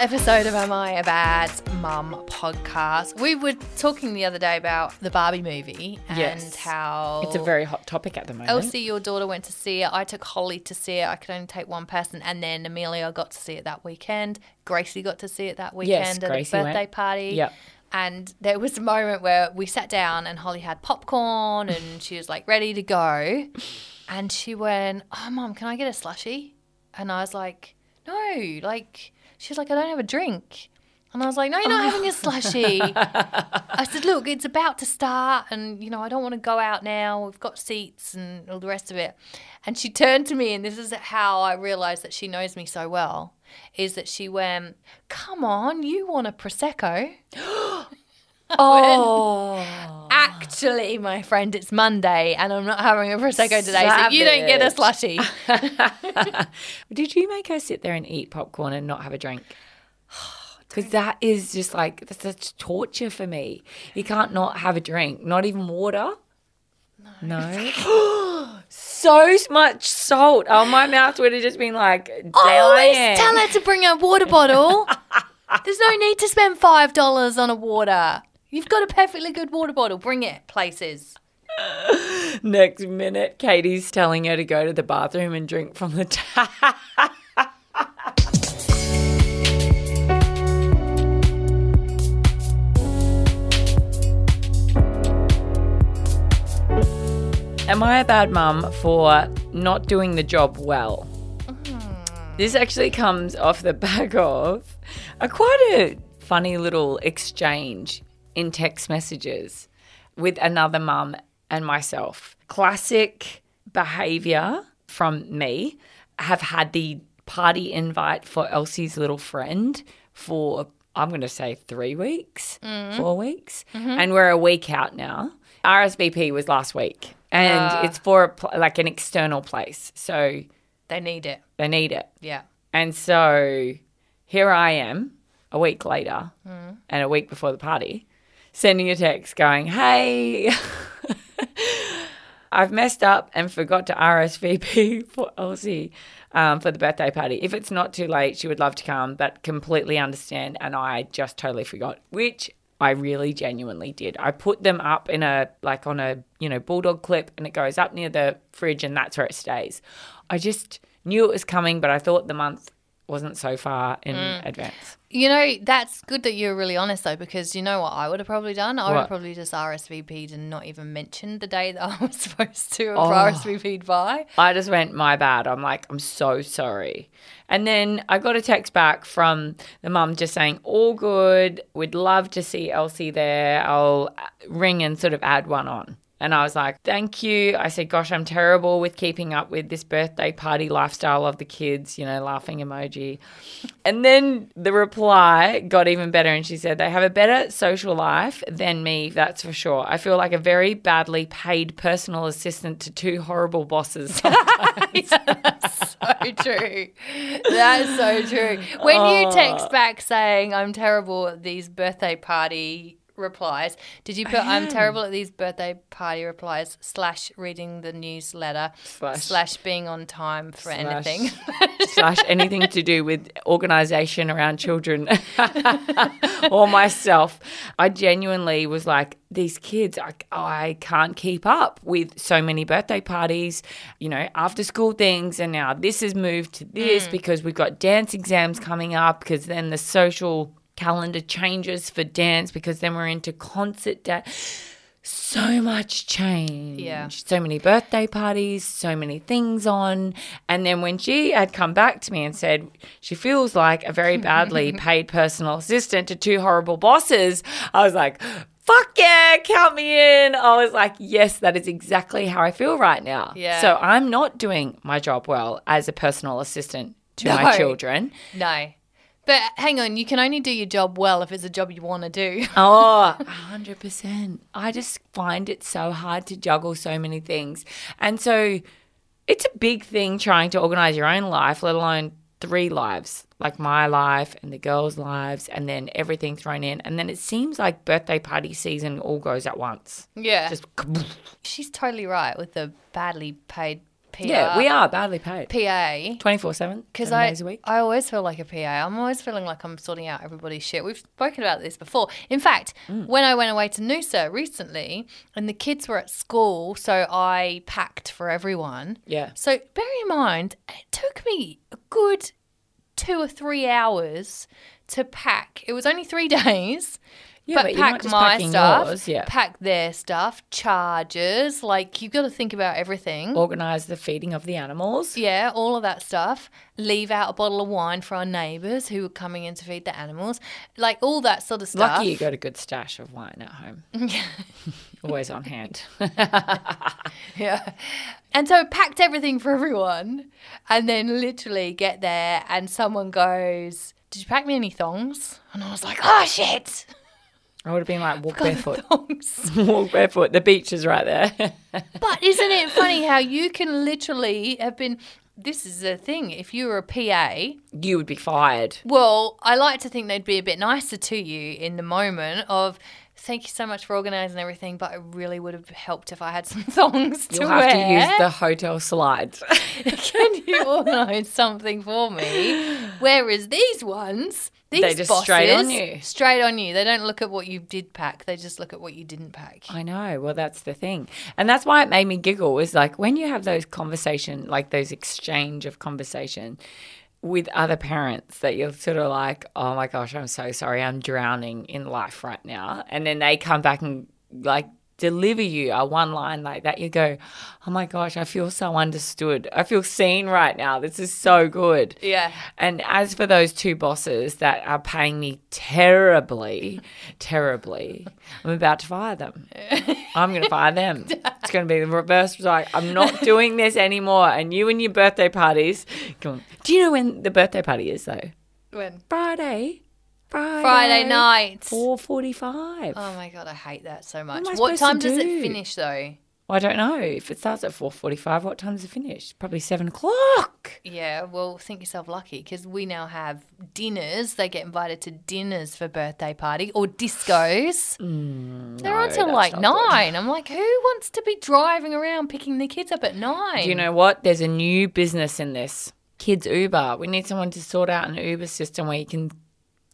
episode of Am I a Bad Mum podcast. We were talking the other day about the Barbie movie and Yes. how It's a very hot topic at the moment. Elsie, your daughter, went to see it. I took Holly to see it. I could only take one person, and then Amelia got to see it that weekend. Gracie got to see it that weekend at Gracie a went. birthday party. Yep. And there was a moment where we sat down and Holly had popcorn and she was like ready to go. And she went, Oh, mom, can I get a slushie? And I was like, No, like, she's like, I don't have a drink. And I was like, No, you're not having a slushie. I said, Look, it's about to start. And, you know, I don't want to go out now. We've got seats and all the rest of it. And she turned to me, and this is how I realized that she knows me so well is that she went, Come on, you want a Prosecco? oh, Actually, my friend, it's Monday and I'm not having a Prosecco today, so you don't get a Savage. slushy. did you make her sit there and eat popcorn and not have a drink? Because that is just like that's such torture for me. You can't not have a drink, not even water. No. no. so much salt. Oh, my mouth would have just been like Always tell her to bring a water bottle. There's no need to spend $5 on a water. You've got a perfectly good water bottle. Bring it places. Next minute, Katie's telling her to go to the bathroom and drink from the tap. Am I a bad mum for not doing the job well? Mm-hmm. This actually comes off the back of a quite a funny little exchange in text messages with another mum and myself. Classic behavior from me. I have had the party invite for Elsie's little friend for I'm going to say 3 weeks, mm. 4 weeks, mm-hmm. and we're a week out now. RSVP was last week. And it's for a, pl- like an external place. So They need it. they need it. Yeah. And so here I am a week later and a week before the party, sending a text going, Hey, I've messed up and forgot to RSVP for Elsie um, for the birthday party. If it's not too late, she would love to come, but completely understand. And I just totally forgot, which I really genuinely did. I put them up in a, like on a, you know, bulldog clip and it goes up near the fridge and that's where it stays. I just knew it was coming, but I thought the month wasn't so far in advance. You know, that's good that you're really honest though, because you know what I would have probably done? I would have probably just RSVP'd and not even mentioned the day that I was supposed to Oh. RSVP'd by. I just went, my bad. I'm like, I'm so sorry. And then I got a text back from the mum just saying, all good. We'd love to see Elsie there. I'll uh, ring and sort of add one on. And I was like, thank you. I said, gosh, I'm terrible with keeping up with this birthday party lifestyle of the kids, you know, laughing emoji. And then the reply got even better. And she said, they have a better social life than me, that's for sure. I feel like a very badly paid personal assistant to two horrible bosses. so true. That's so true. When you Oh. text back saying I'm terrible at these birthday party replies, did you put I'm terrible at these birthday party replies slash reading the newsletter Slash. slash being on time for Slash. anything? slash anything to do with organization around children or myself. I genuinely was like, these kids, I, I can't keep up with so many birthday parties, you know, after school things. And now this has moved to this mm. because we've got dance exams coming up because then the social calendar changes for dance because then we're into concert dance so much change. Yeah. So many birthday parties, so many things on. And then when she had come back to me and said she feels like a very badly paid personal assistant to two horrible bosses, I was like, fuck yeah, count me in. I was like, yes, that is exactly how I feel right now. Yeah. So I'm not doing my job well as a personal assistant to No. my children. no. But hang on, you can only do your job well if it's a job you want to do. Oh, 100%. I just find it so hard to juggle so many things. And so it's a big thing trying to organize your own life, let alone three lives, like my life and the girls' lives, and then everything thrown in. And then it seems like birthday party season all goes at once. Yeah. Just She's totally right with the badly paid PR. yeah, we are badly paid. PA. Twenty four seven, Because I, days a week. I always feel like a PA. I'm always feeling like I'm sorting out everybody's shit. We've spoken about this before. In fact, Mm. when I went away to Noosa recently and the kids were at school, so I packed for everyone. Yeah. So bear in mind, it took me a good two or three hours to pack. It was only three days. Yeah, but you're pack my stuff, yours, yeah. pack their stuff, charges. Like you've got to think about everything. Organise the feeding of the animals. Yeah, all of that stuff. Leave out a bottle of wine for our neighbours who are coming in to feed the animals. Like all that sort of stuff. Lucky you got a good stash of wine at home. Always on hand. Yeah. And so packed everything for everyone and then literally get there and someone goes, Did you pack me any thongs? And I was like, Oh shit. I would have been like walk barefoot. walk barefoot. The beach is right there. but isn't it funny how you can literally have been this is the thing. If you were a PA, you would be fired. Well, I like to think they'd be a bit nicer to you in the moment of thank you so much for organising everything, but it really would have helped if I had some thongs to You'll have to use the hotel slides. Can you organise something for me? Whereas these ones, these They just bosses, straight on you. Straight on you. They don't look at what you did pack. They just look at what you didn't pack. I know. Well, that's the thing. And that's why it made me giggle is like when you have those conversation, like those exchange of conversation with other parents that you're sort of like, oh my gosh, I'm so sorry. I'm drowning in life right now. And then they come back and like deliver you a one line like that. You go, oh my gosh, I feel so understood. I feel seen right now. This is so good. Yeah. And as for those two bosses that are paying me terribly, terribly, I'm about to fire them. I'm going to fire them. It's going to be the reverse. Like, I'm not doing this anymore. And you and your birthday parties. Come on. Do you know when the birthday party is, though? When? Friday. Friday. Friday night. 4.45. Oh my god, I hate that so much. I What time does do? it finish though? Well, I don't know. If it starts at 4.45, what time does it finish? Probably 7 o'clock. Yeah, well, think yourself lucky because we now have dinners. They get invited to dinners for birthday party or discos. They're Mm, no, until that's like not good. nine. I'm like, who wants to be driving around picking their kids up at nine? Do you know what? There's a new business in this. Kids Uber. We need someone to sort out an Uber system where you can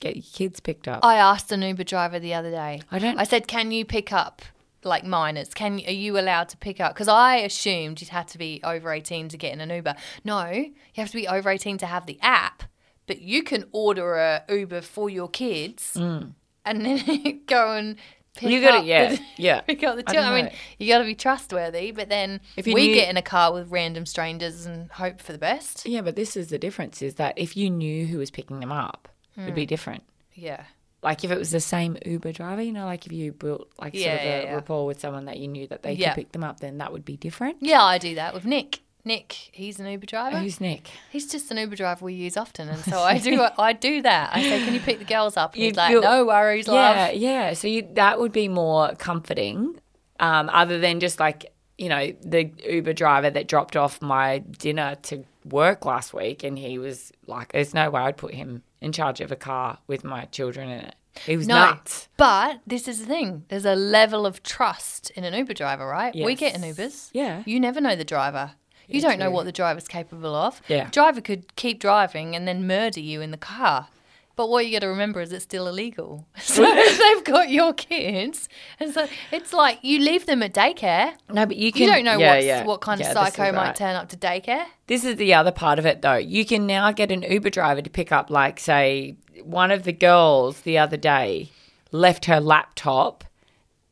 get your kids picked up. I asked an Uber driver the other day. I don't- I said, "Can you pick up like minors? Can are you allowed to pick up?" Because I assumed you'd have to be over eighteen to get in an Uber. No, you have to be over eighteen to have the app. But you can order a Uber for your kids and then go and pick Mm. You gotta- up. yeah, the, yeah. Pick up the I. I, mean, you got to be trustworthy. But then If we knew- get in a car with random strangers and hope for the best. yeah, but this is the difference is that if you knew who was picking them up, it'd Hmm. be different. Yeah. Like if it was the same Uber driver, you know, like if you built like sort Yeah, of a yeah, yeah. rapport with someone that you knew that they Yeah. could pick them up, then that would be different. Yeah, I do that with Nick. Nick, he's an Uber driver. Who's Nick? He's just an Uber driver we use often, and so I do I do that. I say, "Can you pick the girls up?" And You he's like, "No worries, Yeah, love." yeah. So you, that would be more comforting, um, other than just like you know the Uber driver that dropped off my dinner to work last week, and he was like, "There's no way I'd put him in charge of a car with my children in it." He was No, nuts. but this is the thing. There's a level of trust in an Uber driver, right? We get in Ubers. Yeah. You never know the driver. You don't know what the driver's capable of. Yeah. Driver could keep driving and then murder you in the car. But what you got to remember is it's still illegal. So they've got your kids, and so it's like you leave them at daycare. No, but you can. You don't know yeah, yeah. what kind Yeah, of psycho might turn up to daycare. This is the other part of it, though. You can now get an Uber driver to pick up, like, say, one of the girls the other day left her laptop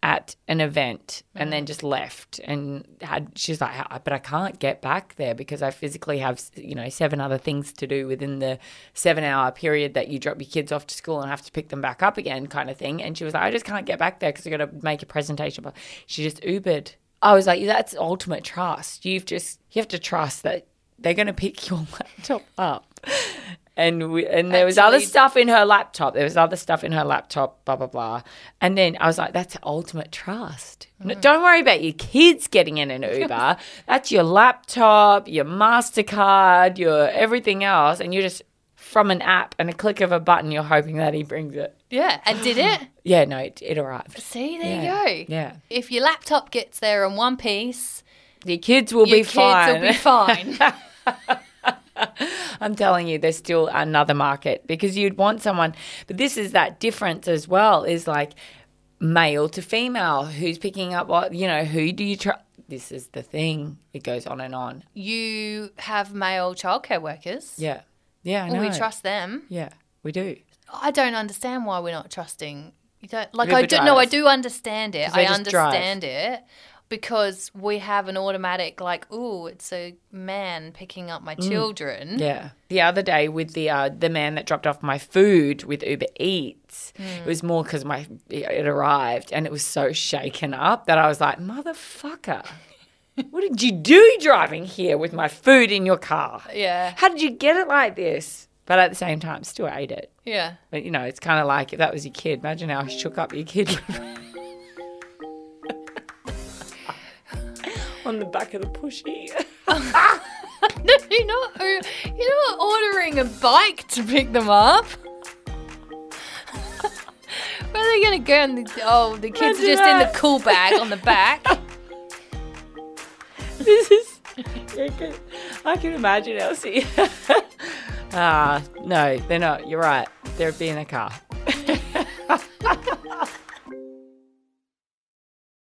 at an event and then mm. just left and had she's like but i can't get back there because i physically have you know seven other things to do within the seven hour period that you drop your kids off to school and have to pick them back up again kind of thing. And she was like i just can't get back there because i got to make a presentation. But she just ubered. I was like that's ultimate trust. You've just you have to trust that they're going to pick your laptop up And we, and there was other stuff in her laptop. There was other stuff in her laptop, blah blah blah. And then I was like, "That's ultimate trust. Mm. Don't worry about your kids getting in an Uber. That's your laptop, your Mastercard, your everything else, and you're just from an app and a click of a button. You're hoping that he brings it. Yeah, and did it? Yeah, no, it, it arrived. See, there Yeah. you go. Yeah, If your laptop gets there in one piece, your kids will your be kids fine. will be fine. I'm telling you, there's still another market because you'd want someone, but this is that difference as well is like male to female. Who's picking up what, you know, who do you trust? This is the thing. It goes on and on. you have male childcare workers. Yeah. Yeah, I know. Well, we trust them. Yeah, we do. I don't understand why we're not trusting. You don't like. I don't know. I do understand it. I just drive. understand it because we have an automatic like, oh, it's a man picking up Mm. my children. Yeah. The other day with the uh, the man that dropped off my food with Uber Eats, it was more because my it arrived and it was so shaken up that I was like, motherfucker. What did you do driving here with my food in your car? Yeah. How did you get it like this? But at the same time, still ate it. Yeah. But you know, it's kind of like if that was your kid. Imagine how shook up your kid on the back of the pushy. No, you're not. You're not ordering a bike to pick them up. Where are they going to go? And the, oh, the kids are Imagine just in the cool bag on the back. this is. I can, I can imagine Elsie. Ah, no, they're not. You're right. They're in a car.